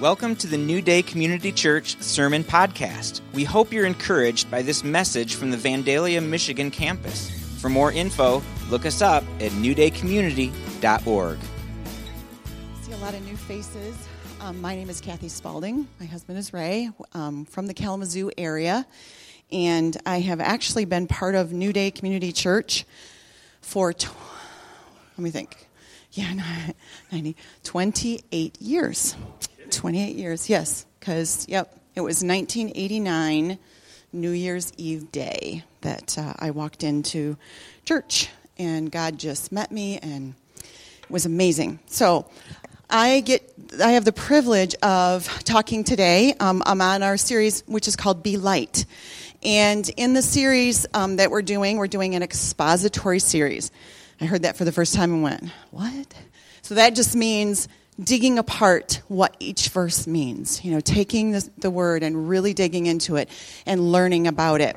Welcome to the New Day Community Church Sermon Podcast. We hope you're encouraged by this message from the Vandalia, Michigan campus. For more info, look us up at newdaycommunity.org. See a lot of new faces. Um, my name is Kathy Spaulding. My husband is Ray um, from the Kalamazoo area. And I have actually been part of New Day Community Church for, tw- let me think, yeah, 90, 28 years. 28 years, yes, because, yep, it was 1989, New Year's Eve day, that uh, I walked into church, and God just met me, and it was amazing. So, I get, I have the privilege of talking today. Um, I'm on our series, which is called Be Light. And in the series um, that we're doing, we're doing an expository series. I heard that for the first time and went, what? So that just means digging apart what each verse means, you know, taking the, the word and really digging into it and learning about it.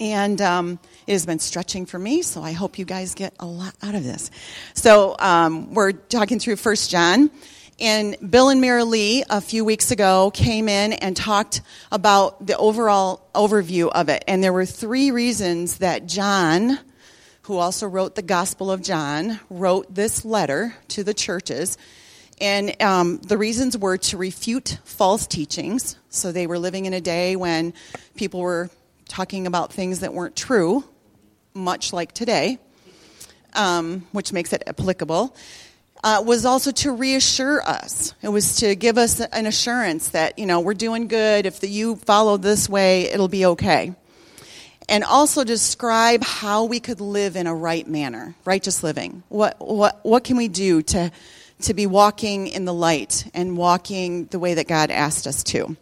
And um, it has been stretching for me, so I hope you guys get a lot out of this. So um, we're talking through First John. And Bill and Mary Lee a few weeks ago came in and talked about the overall overview of it. And there were three reasons that John, who also wrote the Gospel of John, wrote this letter to the churches. And um, the reasons were to refute false teachings. So they were living in a day when people were talking about things that weren't true, much like today, um, which makes it applicable. Uh, was also to reassure us. It was to give us an assurance that, you know, we're doing good. If the, you follow this way, it'll be okay. And also describe how we could live in a right manner, righteous living. What, what, what can we do to to be walking in the light and walking the way that God asked us to.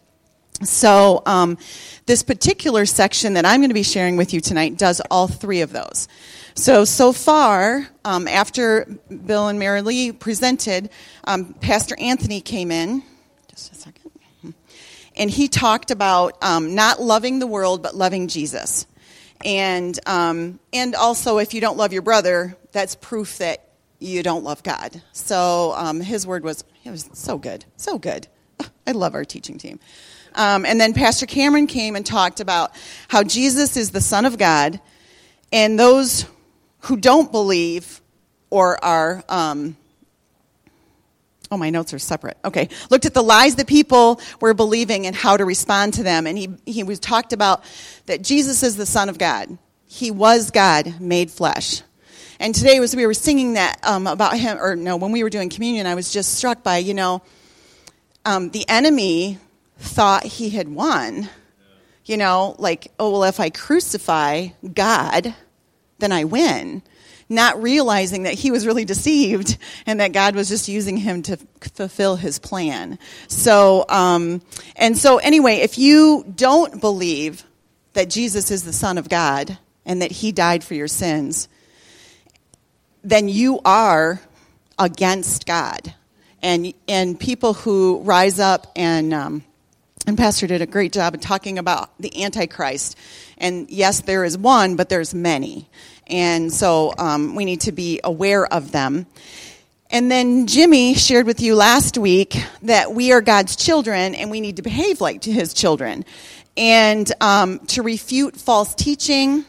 So, um, this particular section that I'm going to be sharing with you tonight does all three of those. So, so far, um, after Bill and Mary Lee presented, um, Pastor Anthony came in. Just a second. And he talked about um, not loving the world, but loving Jesus. And, um, and also, if you don't love your brother, that's proof that you don't love God. So um, his word was, it was so good, so good. I love our teaching team. Um, and then Pastor Cameron came and talked about how Jesus is the Son of God, and those who don't believe or are, um, oh, my notes are separate. Okay, looked at the lies that people were believing and how to respond to them. And he, he was talked about that Jesus is the Son of God. He was God made flesh. And today, as we were singing that um, about him, or no, when we were doing communion, I was just struck by, you know, um, the enemy thought he had won. You know, like, oh, well, if I crucify God, then I win. Not realizing that he was really deceived and that God was just using him to fulfill his plan. So, um, and so anyway, if you don't believe that Jesus is the Son of God and that he died for your sins, then you are against God. And, and people who rise up and, um, and Pastor did a great job of talking about the Antichrist. And yes, there is one, but there's many. And so um, we need to be aware of them. And then Jimmy shared with you last week that we are God's children and we need to behave like his children. And um, to refute false teaching,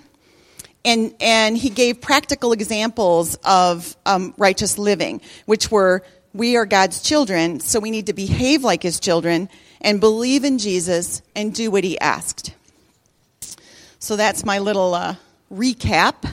and, and he gave practical examples of um, righteous living, which were we are God's children, so we need to behave like his children and believe in Jesus and do what he asked. So that's my little uh, recap.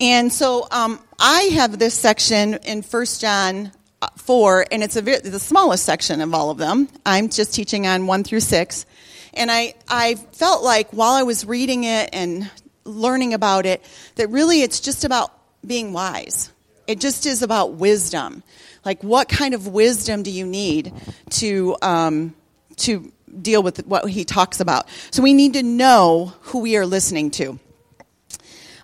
And so um, I have this section in 1 John 4, and it's a the smallest section of all of them. I'm just teaching on 1 through 6. And I, I felt like while I was reading it and learning about it that really it's just about being wise. It just is about wisdom. Like, what kind of wisdom do you need to um, to deal with what he talks about? So we need to know who we are listening to.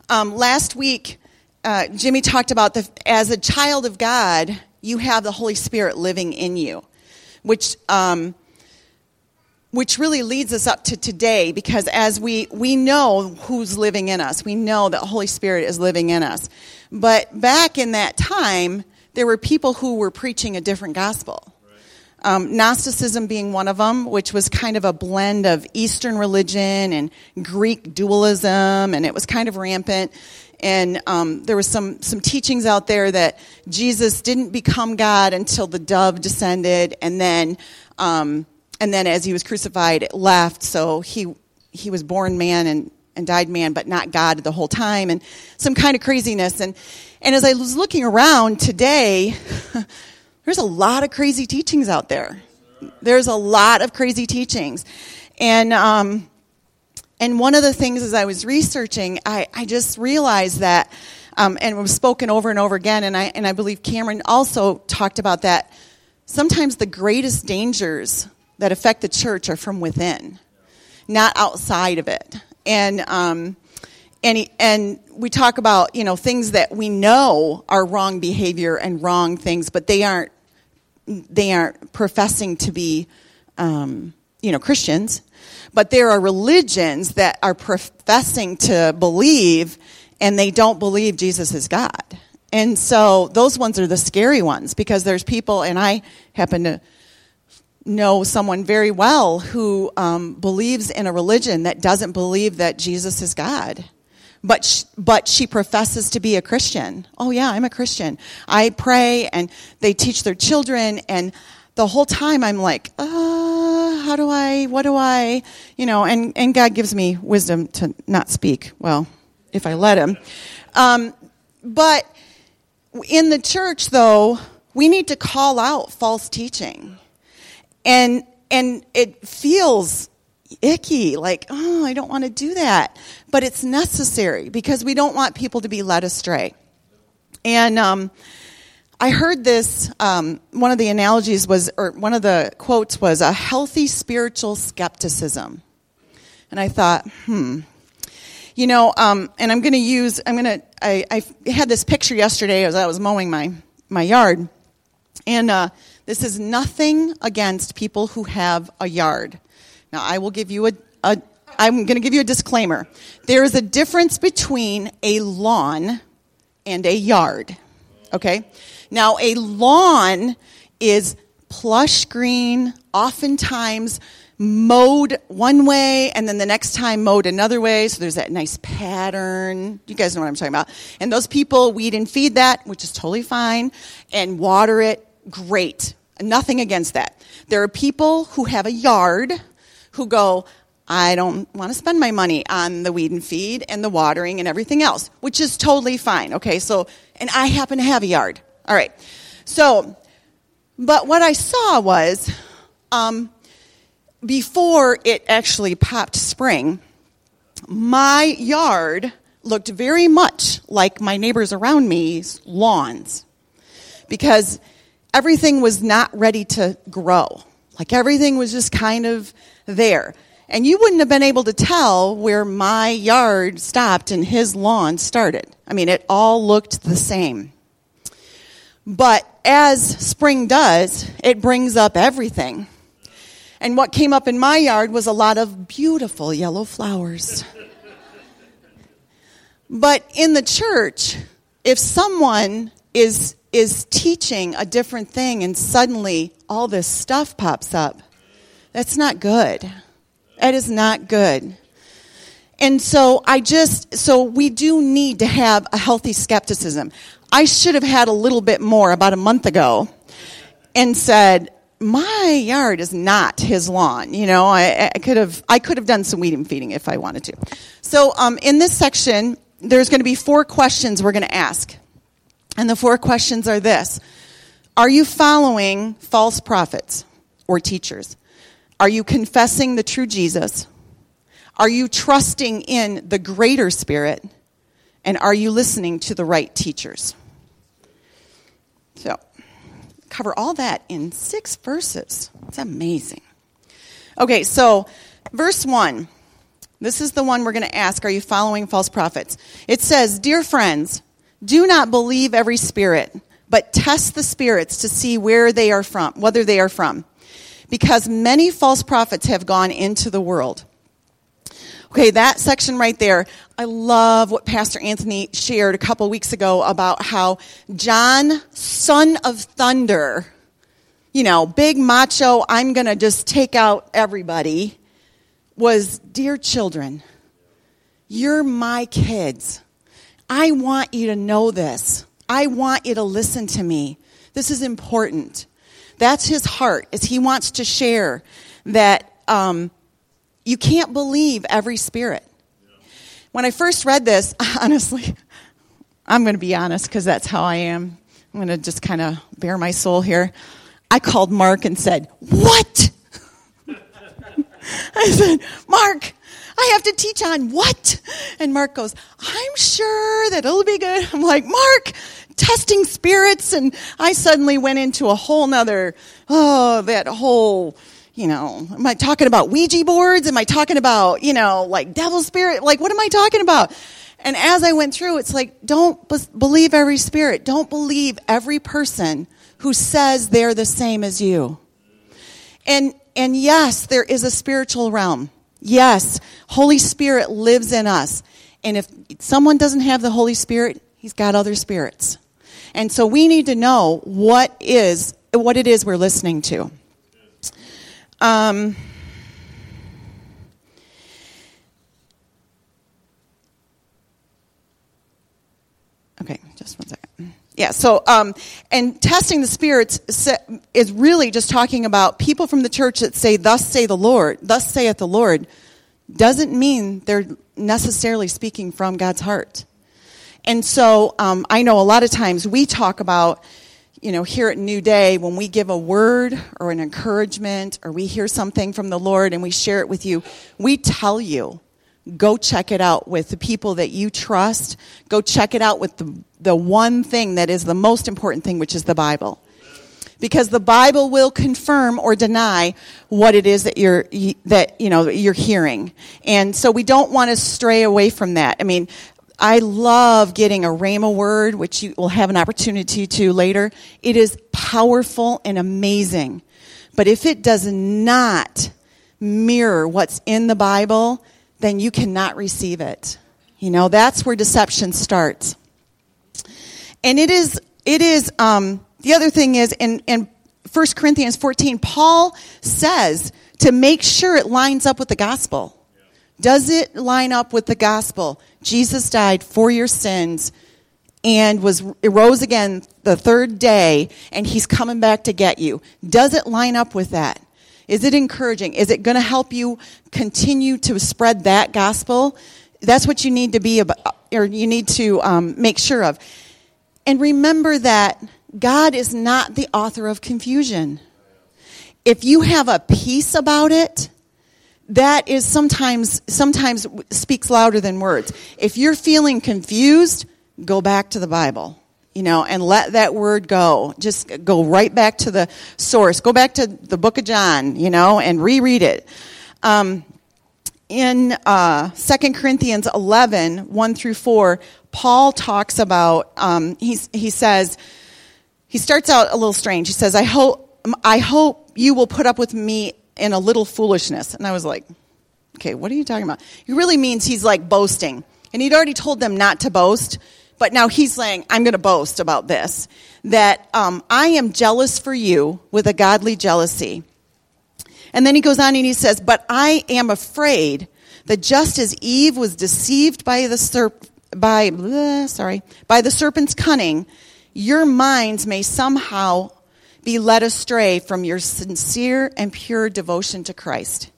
Um, last week, uh, Jimmy talked about the as a child of God, you have the Holy Spirit living in you, which um, which really leads us up to today because as we, we know who's living in us, we know that the Holy Spirit is living in us. But back in that time, there were people who were preaching a different gospel. Um, Gnosticism being one of them, which was kind of a blend of Eastern religion and Greek dualism, and it was kind of rampant. And um, there was some some teachings out there that Jesus didn't become God until the dove descended, and then um, and then as he was crucified, it left. So he he was born man and and died man, but not God the whole time, and some kind of craziness. And and as I was looking around today. There's a lot of crazy teachings out there. There's a lot of crazy teachings. And, um, and one of the things as I was researching, I, I just realized that, um, and it was spoken over and over again, and I, and I believe Cameron also talked about that. Sometimes the greatest dangers that affect the church are from within, not outside of it. And, um, and, and we talk about you know things that we know are wrong behavior and wrong things, but they aren't they aren't professing to be um, you know Christians. But there are religions that are professing to believe, and they don't believe Jesus is God. And so those ones are the scary ones because there's people, and I happen to know someone very well who um, believes in a religion that doesn't believe that Jesus is God but she, but she professes to be a Christian. Oh yeah, I'm a Christian. I pray and they teach their children and the whole time I'm like, uh, how do I, what do I, you know, and, and God gives me wisdom to not speak. Well, if I let him. Um, but in the church though, we need to call out false teaching. And, and it feels icky, like, oh, I don't want to do that. But it's necessary because we don't want people to be led astray. And um, I heard this, um, one of the analogies was, or one of the quotes was, a healthy spiritual skepticism. And I thought, hmm. You know, um, and I'm going to use, I'm going to, I, had this picture yesterday as I was mowing my, my yard. And uh, this is nothing against people who have a yard. Now, I will give you a, a I'm going to give you a disclaimer. There is a difference between a lawn and a yard. Okay? Now, a lawn is plush green, oftentimes mowed one way and then the next time mowed another way. So there's that nice pattern. You guys know what I'm talking about. And those people weed and feed that, which is totally fine, and water it, great. Nothing against that. There are people who have a yard who go, I don't want to spend my money on the weed and feed and the watering and everything else, which is totally fine. Okay, so, and I happen to have a yard. All right. So, but what I saw was, um, before it actually popped spring, my yard looked very much like my neighbors around me's lawns because everything was not ready to grow. Like everything was just kind of there. And you wouldn't have been able to tell where my yard stopped and his lawn started. I mean, it all looked the same. But as spring does, it brings up everything. And what came up in my yard was a lot of beautiful yellow flowers. but in the church, if someone is, is teaching a different thing and suddenly all this stuff pops up, that's not good. That is not good. And so I just, so we do need to have a healthy skepticism. I should have had a little bit more about a month ago and said, my yard is not his lawn. You know, I, I could have, I could have done some weed and feeding if I wanted to. So, um, in this section, there's going to be four questions we're going to ask. And the four questions are this. Are you following false prophets or teachers? Are you confessing the true Jesus? Are you trusting in the greater spirit? And are you listening to the right teachers? So, cover all that in six verses. It's amazing. Okay, so verse 1. This is the one we're going to ask Are you following false prophets? It says, Dear friends, do not believe every spirit, but test the spirits to see where they are from, whether they are from because many false prophets have gone into the world. Okay, that section right there, I love what Pastor Anthony shared a couple weeks ago about how John, son of thunder, you know, big macho, I'm going to just take out everybody, was Dear children, you're my kids. I want you to know this. I want you to listen to me. This is important. That's his heart, is he wants to share that um, you can't believe every spirit. When I first read this, honestly, I'm going to be honest because that's how I am. I'm going to just kind of bare my soul here. I called Mark and said, What? I said, Mark, I have to teach on what? And Mark goes, I'm sure that it'll be good. I'm like, Mark, testing spirits. And I suddenly went into a whole nother, oh, that whole, you know, am I talking about Ouija boards? Am I talking about, you know, like devil spirit? Like, what am I talking about? And as I went through, it's like, don't be- believe every spirit. Don't believe every person who says they're the same as you. And, and yes, there is a spiritual realm. Yes, Holy Spirit lives in us. And if someone doesn't have the Holy Spirit, he's got other spirits. And so we need to know what is what it is we're listening to. Um, okay, just one second. Yeah, so, um, and testing the spirits is really just talking about people from the church that say, Thus say the Lord, thus saith the Lord, doesn't mean they're necessarily speaking from God's heart. And so um, I know a lot of times we talk about, you know, here at New Day, when we give a word or an encouragement or we hear something from the Lord and we share it with you, we tell you go check it out with the people that you trust. Go check it out with the, the one thing that is the most important thing, which is the Bible. Because the Bible will confirm or deny what it is that you're, that, you know, you're hearing. And so we don't want to stray away from that. I mean, I love getting a Rhema word, which you will have an opportunity to later. It is powerful and amazing. But if it does not mirror what's in the Bible, then you cannot receive it. You know, that's where deception starts. And it is, it is, um, the other thing is in, in 1 Corinthians 14, Paul says to make sure it lines up with the gospel. Does it line up with the gospel? Jesus died for your sins and was rose again the third day and he's coming back to get you. Does it line up with that? Is it encouraging? Is it going to help you continue to spread that gospel? That's what you need to be about, or you need to um, make sure of. And remember that God is not the author of confusion. If you have a peace about it, that is sometimes sometimes speaks louder than words. If you're feeling confused, go back to the Bible you know, and let that word go. Just go right back to the source. Go back to the book of John, you know, and reread it. Um, in uh, 2 Corinthians 11, 1 through 4, Paul talks about, um, he says, he starts out a little strange. He says, I hope, I hope you will put up with me in a little foolishness. And I was like, okay, what are you talking about? He really means he's like boasting. And he'd already told them not to boast. But now he's saying, I'm going to boast about this that um, I am jealous for you with a godly jealousy. And then he goes on and he says, But I am afraid that just as Eve was deceived by the serp- by bleh, sorry by the serpent's cunning, your minds may somehow be led astray from your sincere and pure devotion to Christ.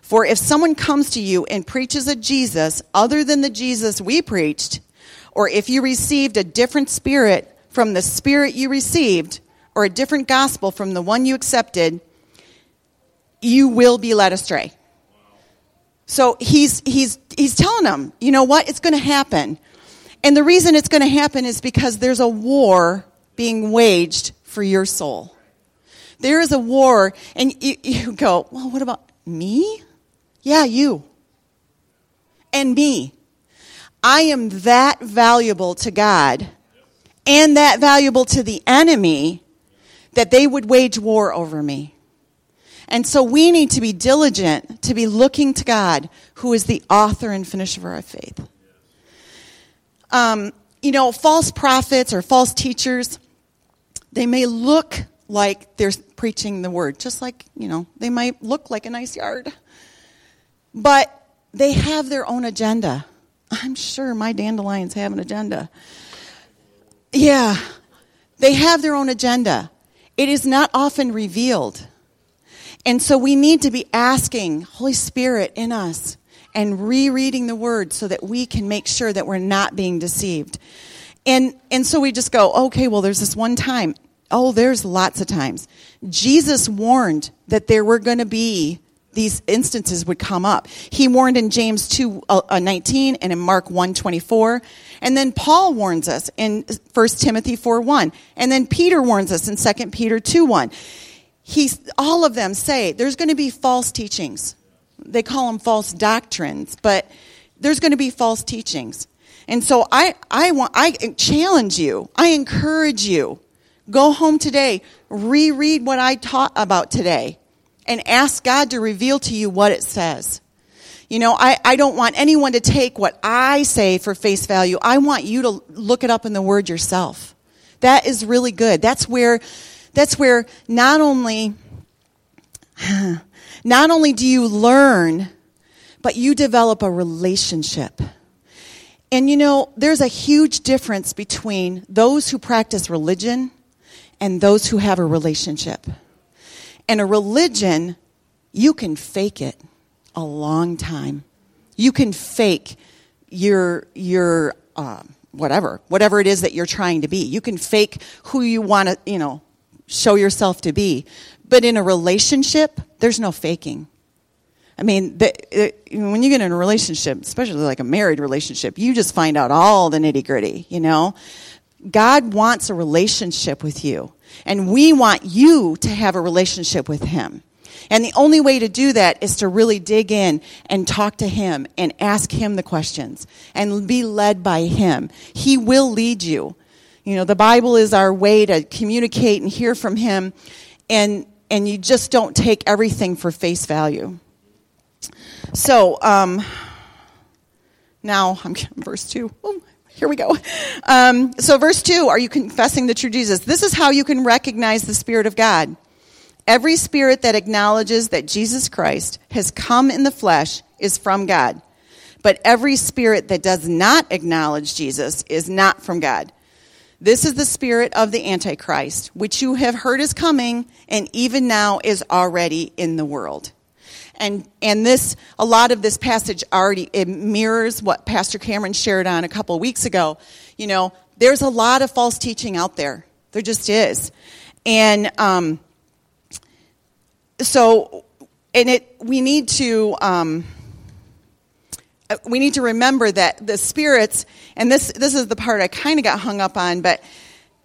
For if someone comes to you and preaches a Jesus other than the Jesus we preached, or if you received a different spirit from the spirit you received, or a different gospel from the one you accepted, you will be led astray. So he's, he's, he's telling them, you know what? It's going to happen. And the reason it's going to happen is because there's a war being waged for your soul. There is a war, and you, you go, well, what about me? Yeah, you. And me. I am that valuable to God and that valuable to the enemy that they would wage war over me. And so we need to be diligent to be looking to God, who is the author and finisher of our faith. Um, you know, false prophets or false teachers, they may look like they're preaching the word, just like, you know, they might look like a nice yard. But they have their own agenda. I'm sure my dandelions have an agenda. Yeah, they have their own agenda. It is not often revealed. And so we need to be asking Holy Spirit in us and rereading the word so that we can make sure that we're not being deceived. And and so we just go, okay, well there's this one time. Oh, there's lots of times. Jesus warned that there were going to be these instances would come up. He warned in James 2 uh, uh 19 and in Mark 1 24. And then Paul warns us in 1 Timothy 4 1. And then Peter warns us in 2 Peter 2 1. He's, all of them say there's going to be false teachings. They call them false doctrines, but there's going to be false teachings. And so I, I want, I challenge you. I encourage you. Go home today. Reread what I taught about today and ask God to reveal to you what it says. You know, I, I don't want anyone to take what I say for face value. I want you to look it up in the Word yourself. That is really good. That's where, that's where not only, not only do you learn, but you develop a relationship. And you know, there's a huge difference between those who practice religion and those who have a relationship. And a religion, you can fake it a long time. You can fake your, your, uh, whatever, whatever it is that you're trying to be. You can fake who you want to, you know, show yourself to be. But in a relationship, there's no faking. I mean, the, it, when you get in a relationship, especially like a married relationship, you just find out all the nitty gritty, you know? God wants a relationship with you. And we want you to have a relationship with Him. And the only way to do that is to really dig in and talk to Him and ask Him the questions and be led by Him. He will lead you. You know, the Bible is our way to communicate and hear from Him, and, and you just don't take everything for face value. So, um, now I'm verse 2. Oh, here we go. Um, so, verse 2 Are you confessing the true Jesus? This is how you can recognize the Spirit of God. Every spirit that acknowledges that Jesus Christ has come in the flesh is from God. But every spirit that does not acknowledge Jesus is not from God. This is the spirit of the Antichrist, which you have heard is coming and even now is already in the world. And, and this, a lot of this passage already, it mirrors what Pastor Cameron shared on a couple weeks ago. You know, there's a lot of false teaching out there. There just is. And, um, so, and it, we need to, um, we need to remember that the spirits, and this, this is the part I kind of got hung up on, but,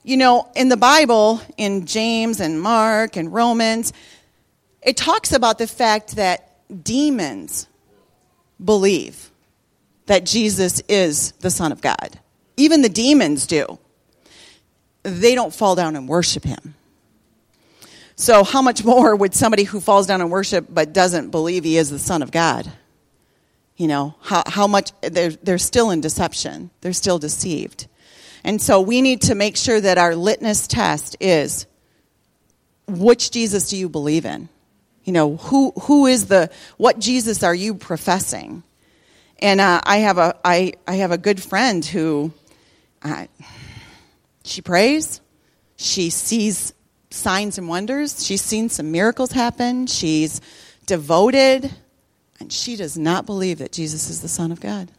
you know, in the Bible, in James and Mark and Romans, it talks about the fact that demons believe that Jesus is the Son of God. Even the demons do. They don't fall down and worship him. So, how much more would somebody who falls down and worship but doesn't believe he is the Son of God? You know, how, how much, they're, they're still in deception, they're still deceived. And so, we need to make sure that our litmus test is which Jesus do you believe in? You know, who, who is the, what Jesus are you professing? And uh, I, have a, I, I have a good friend who, uh, she prays, she sees signs and wonders, she's seen some miracles happen, she's devoted, and she does not believe that Jesus is the Son of God.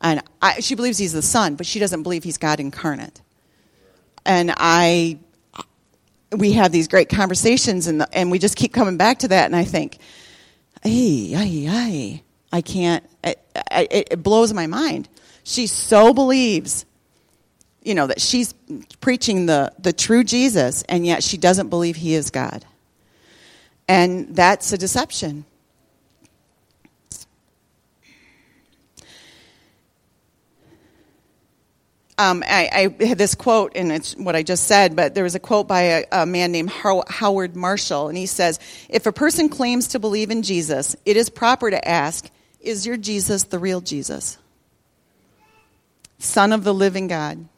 And I, she believes he's the Son, but she doesn't believe he's God incarnate. And I we have these great conversations and, the, and we just keep coming back to that and i think ay, ay, ay. i can't it, it blows my mind she so believes you know that she's preaching the, the true jesus and yet she doesn't believe he is god and that's a deception um, I, I, had this quote, and it's what I just said, but there was a quote by a, a man named Howard Marshall, and he says, If a person claims to believe in Jesus, it is proper to ask, Is your Jesus the real Jesus? Son of the living God,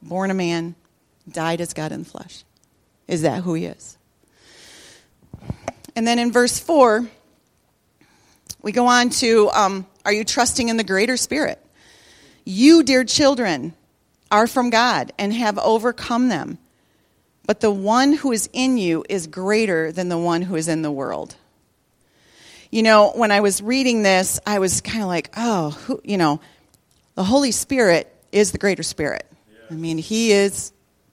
born a man, died as God in the flesh. Is that who he is? And then in verse 4, we go on to um, Are you trusting in the greater spirit? You, dear children, are from God and have overcome them. But the one who is in you is greater than the one who is in the world. You know, when I was reading this, I was kind of like, oh, who, you know, the Holy Spirit is the greater spirit. I mean, He is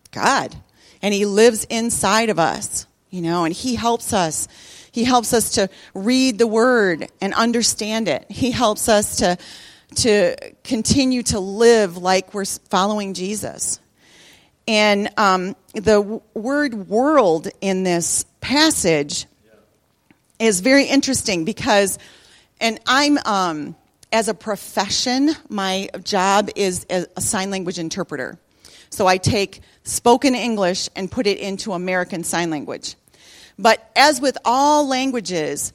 God, and He lives inside of us, you know, and He helps us. He helps us to read the Word and understand it. He helps us to, to continue to live like we're following Jesus. And um, the w- word world in this passage is very interesting because, and I'm, um, as a profession, my job is a sign language interpreter. So I take spoken English and put it into American Sign Language. But as with all languages,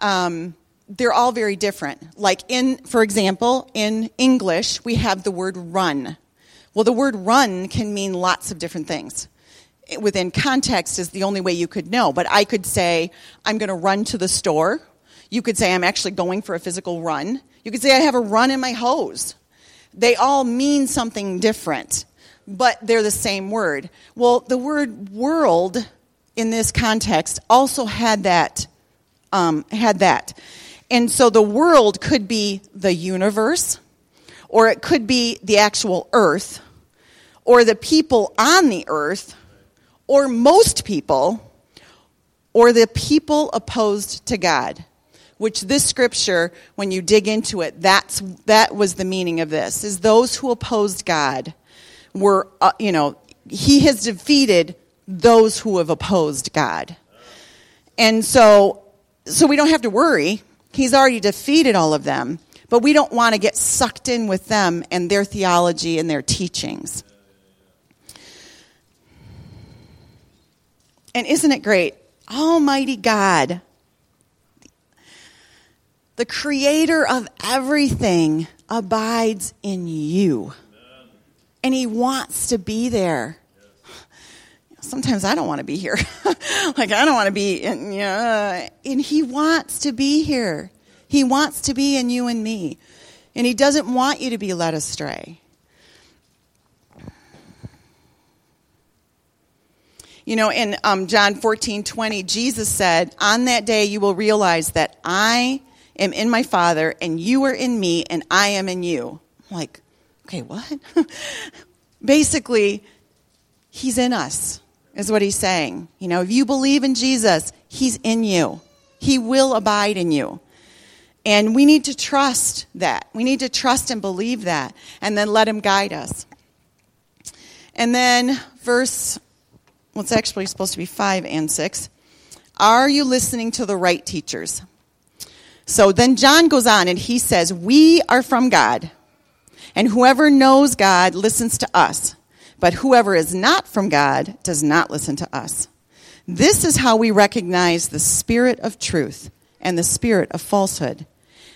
um, they're all very different. Like in, for example, in English, we have the word run. Well, the word run can mean lots of different things. Within context is the only way you could know. But I could say, I'm going to run to the store. You could say, I'm actually going for a physical run. You could say, I have a run in my hose. They all mean something different but they're the same word. Well, the word world in this context also had that. Um, had that. And so the world could be the universe, or it could be the actual earth, or the people on the earth, or most people, or the people opposed to God. Which this scripture, when you dig into it, that's, that was the meaning of this, is those who opposed God were, uh, you know, he has defeated those who have opposed God. And so, so we don't have to worry. He's already defeated all of them. But we don't want to get sucked in with them and their theology and their teachings. And isn't it great? Almighty God, the creator of everything, abides in you and He wants to be there. Sometimes I don't want to be here. like, I don't want to be, in, you and He wants to be here. He wants to be in you and me. And He doesn't want you to be led astray. You know, in um, John 14, 20, Jesus said, On that day you will realize that I am in my Father, and you are in me, and I am in you. I'm like, okay, what? Basically, he's in us, is what he's saying. You know, if you believe in Jesus, he's in you, he will abide in you. And we need to trust that. We need to trust and believe that, and then let him guide us. And then, verse, well, it's actually supposed to be 5 and 6. Are you listening to the right teachers? So then John goes on and he says, We are from God. And whoever knows God listens to us, but whoever is not from God does not listen to us. This is how we recognize the spirit of truth and the spirit of falsehood.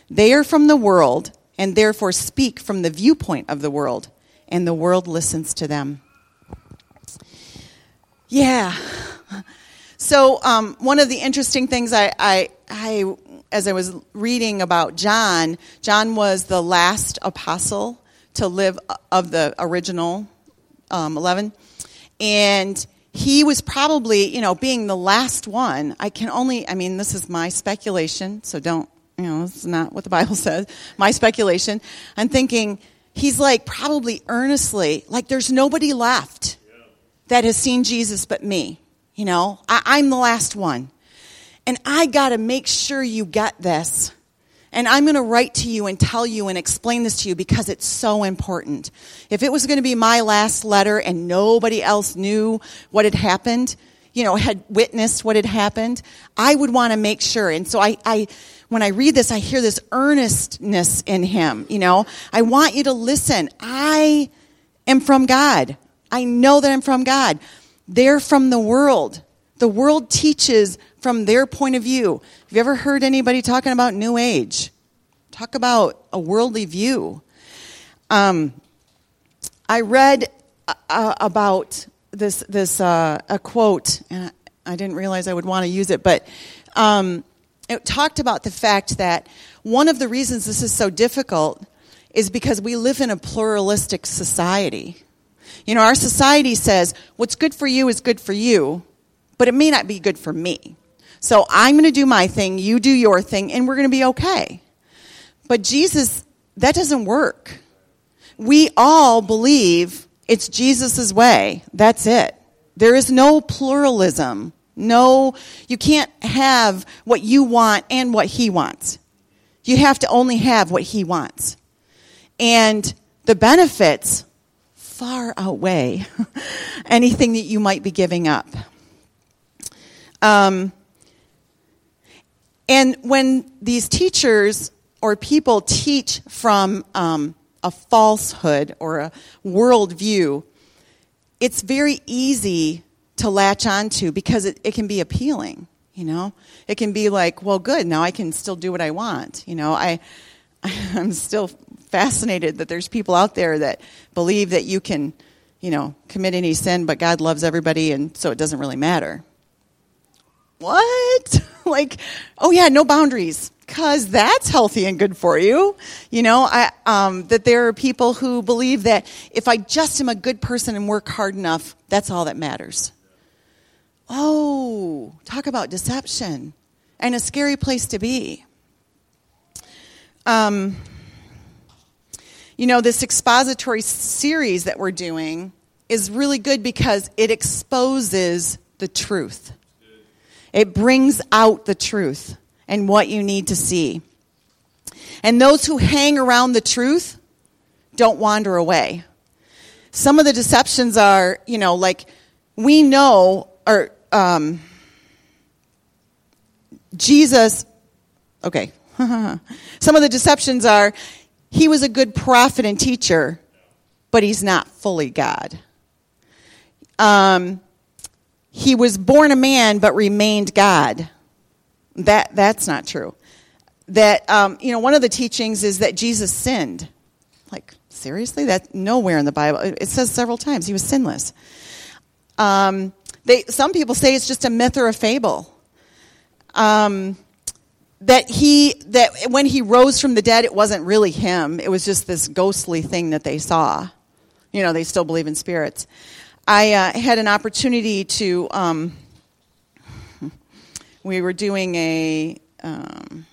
They are from the world and therefore speak from the viewpoint of the world, and the world listens to them. Yeah. So, um, one of the interesting things I, I, I, as I was reading about John, John was the last apostle to live of the original um, 11. And he was probably, you know, being the last one. I can only, I mean, this is my speculation, so don't, you know, this is not what the Bible says. My speculation. I'm thinking he's like probably earnestly, like there's nobody left that has seen Jesus but me. You know, I, I'm the last one. And I got to make sure you get this and I'm going to write to you and tell you and explain this to you because it's so important. If it was going to be my last letter and nobody else knew what had happened, you know, had witnessed what had happened, I would want to make sure. And so I, I, when I read this, I hear this earnestness in him. You know, I want you to listen. I am from God. I know that I'm from God. They're from the world. The world teaches from their point of view. Have you ever heard anybody talking about New Age? Talk about a worldly view. Um, I read uh, uh, about this this uh, a quote, and I, didn't realize I would want to use it, but um, it talked about the fact that one of the reasons this is so difficult is because we live in a pluralistic society. You know, our society says what's good for you is good for you, but it may not be good for me. So I'm going to do my thing, you do your thing, and we're going to be okay. But Jesus, that doesn't work. We all believe it's Jesus' way. That's it. There is no pluralism. No, you can't have what you want and what he wants. You have to only have what he wants. And the benefits far outweigh anything that you might be giving up. Um, and when these teachers or people teach from um, a falsehood or a worldview, it's very easy to latch onto because it, it can be appealing. You know, it can be like, well, good. Now I can still do what I want. You know, I I'm still fascinated that there's people out there that believe that you can, you know, commit any sin, but God loves everybody, and so it doesn't really matter. What? like, oh yeah, no boundaries, because that's healthy and good for you. You know, I, um, that there are people who believe that if I just am a good person and work hard enough, that's all that matters. Oh, talk about deception and a scary place to be. Um, you know, this expository series that we're doing is really good because it exposes the truth. It brings out the truth and what you need to see. And those who hang around the truth don't wander away. Some of the deceptions are, you know, like we know, or um, Jesus, okay. Some of the deceptions are he was a good prophet and teacher, but he's not fully God. Um, he was born a man but remained God. That that's not true. That um, you know, one of the teachings is that Jesus sinned. Like seriously, that nowhere in the Bible. It says several times he was sinless. Um, they some people say it's just a myth or a fable. Um, that he that when he rose from the dead it wasn't really him it was just this ghostly thing that they saw you know they still believe in spirits i uh, had an opportunity to um, we were doing a um,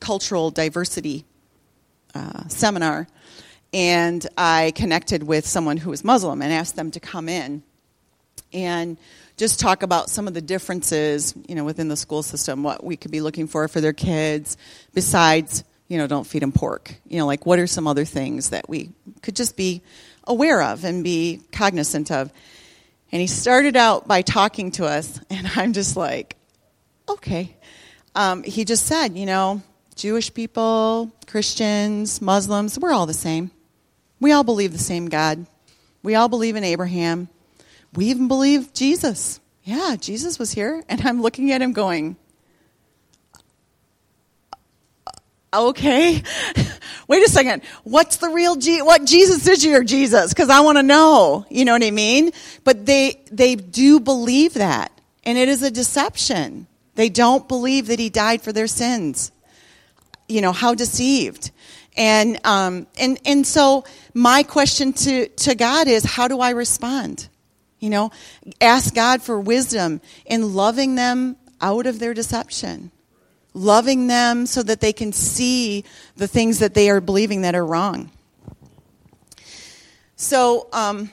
cultural diversity uh, seminar and i connected with someone who was muslim and asked them to come in and just talk about some of the differences, you know, within the school system, what we could be looking for for their kids, besides, you know, don't feed them pork. You know, like what are some other things that we could just be aware of and be cognizant of. And he started out by talking to us, and I'm just like, okay. Um, he just said, you know, Jewish people, Christians, Muslims, we're all the same. We all believe the same God. We all believe in Abraham we even believe Jesus. Yeah, Jesus was here. And I'm looking at him going, okay. Wait a second. What's the real Je- what jesus is your jesus because i want to know. You know what i mean? But they they do believe that and it is a deception. They don't believe that he died for their sins. You know how deceived. And um and and so my question to to god is how do i respond? You know, ask God for wisdom in loving them out of their deception, loving them so that they can see the things that they are believing that are wrong. So, um,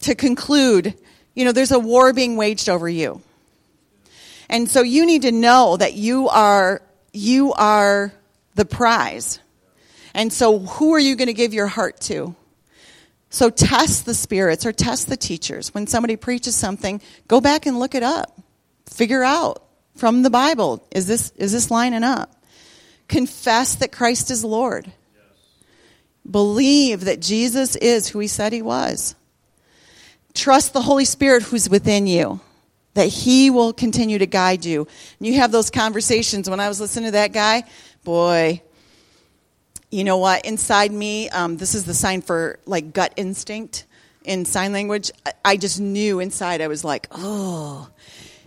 to conclude, you know, there's a war being waged over you. And so you need to know that you are you are the prize. And so who are you going to give your heart to? So test the spirits or test the teachers. When somebody preaches something, go back and look it up. Figure out from the Bible, is this, is this lining up? Confess that Christ is Lord. Yes. Believe that Jesus is who he said he was. Trust the Holy Spirit who's within you, that he will continue to guide you. And you have those conversations. When I was listening to that guy, boy, you know what? Inside me, um, this is the sign for like gut instinct. in sign language, I just knew inside I was like, oh,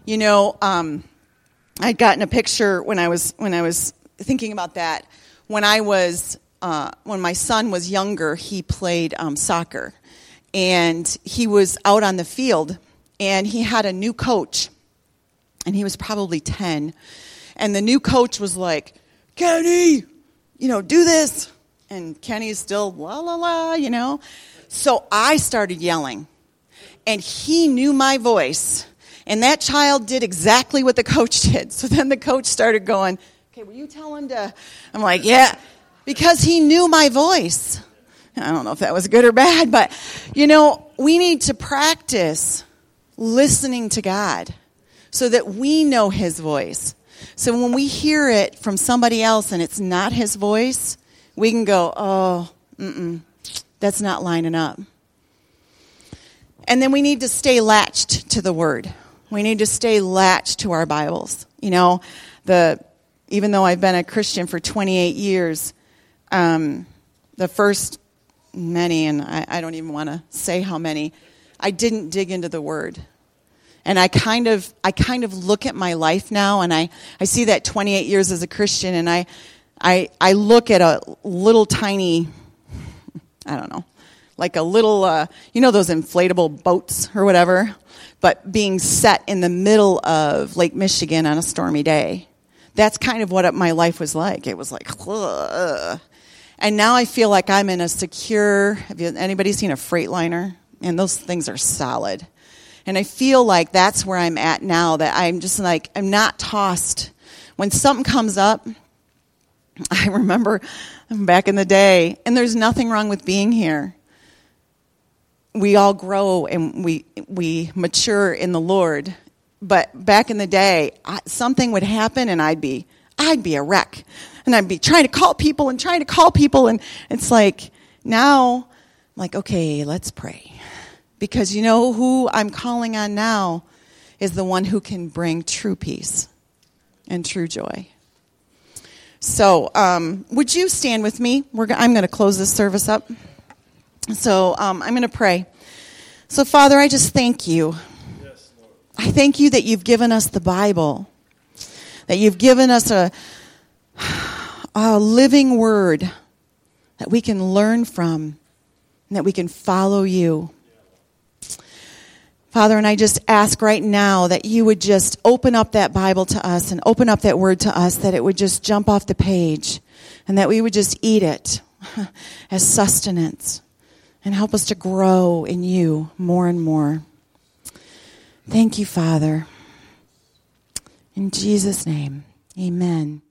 you know, um, I'd gotten a picture when I was when I was thinking about that. When I was uh, when my son was younger, he played um, soccer, and he was out on the field, and he had a new coach, and he was probably ten, and the new coach was like, Kenny, you know, do this, and Kenny's still la la la, you know. So I started yelling, and he knew my voice. And that child did exactly what the coach did. So then the coach started going, Okay, will you tell him to? I'm like, Yeah, because he knew my voice. I don't know if that was good or bad, but you know, we need to practice listening to God so that we know his voice. So when we hear it from somebody else and it's not his voice, we can go, oh, mm-mm, that's not lining up. And then we need to stay latched to the word. We need to stay latched to our Bibles. You know, the even though I've been a Christian for 28 years, um, the first many, and I, I don't even want to say how many, I didn't dig into the word. And I kind of I kind of look at my life now and I, I see that 28 years as a Christian and I, I I look at a little tiny I don't know, like a little, uh, you know, those inflatable boats or whatever, but being set in the middle of Lake Michigan on a stormy day. That's kind of what my life was like. It was like, Ugh. and now I feel like I'm in a secure. Have you, anybody seen a Freightliner? And those things are solid. And I feel like that's where I'm at now. That I'm just like I'm not tossed. When something comes up, I remember back in the day, and there's nothing wrong with being here. We all grow and we we mature in the Lord. But back in the day, I, something would happen and I'd be I'd be a wreck. And I'd be trying to call people and trying to call people and it's like now I'm like okay, let's pray. Because you know who I'm calling on now is the one who can bring true peace and true joy. So, um, would you stand with me? We're, I'm going to close this service up. So, um, I'm going to pray. So, Father, I just thank you. Yes, I thank you that you've given us the Bible, that you've given us a, a living word that we can learn from, and that we can follow you. Father, and I just ask right now that you would just open up that Bible to us and open up that word to us, that it would just jump off the page and that we would just eat it as sustenance and help us to grow in you more and more. Thank you, Father. In Jesus' name, amen.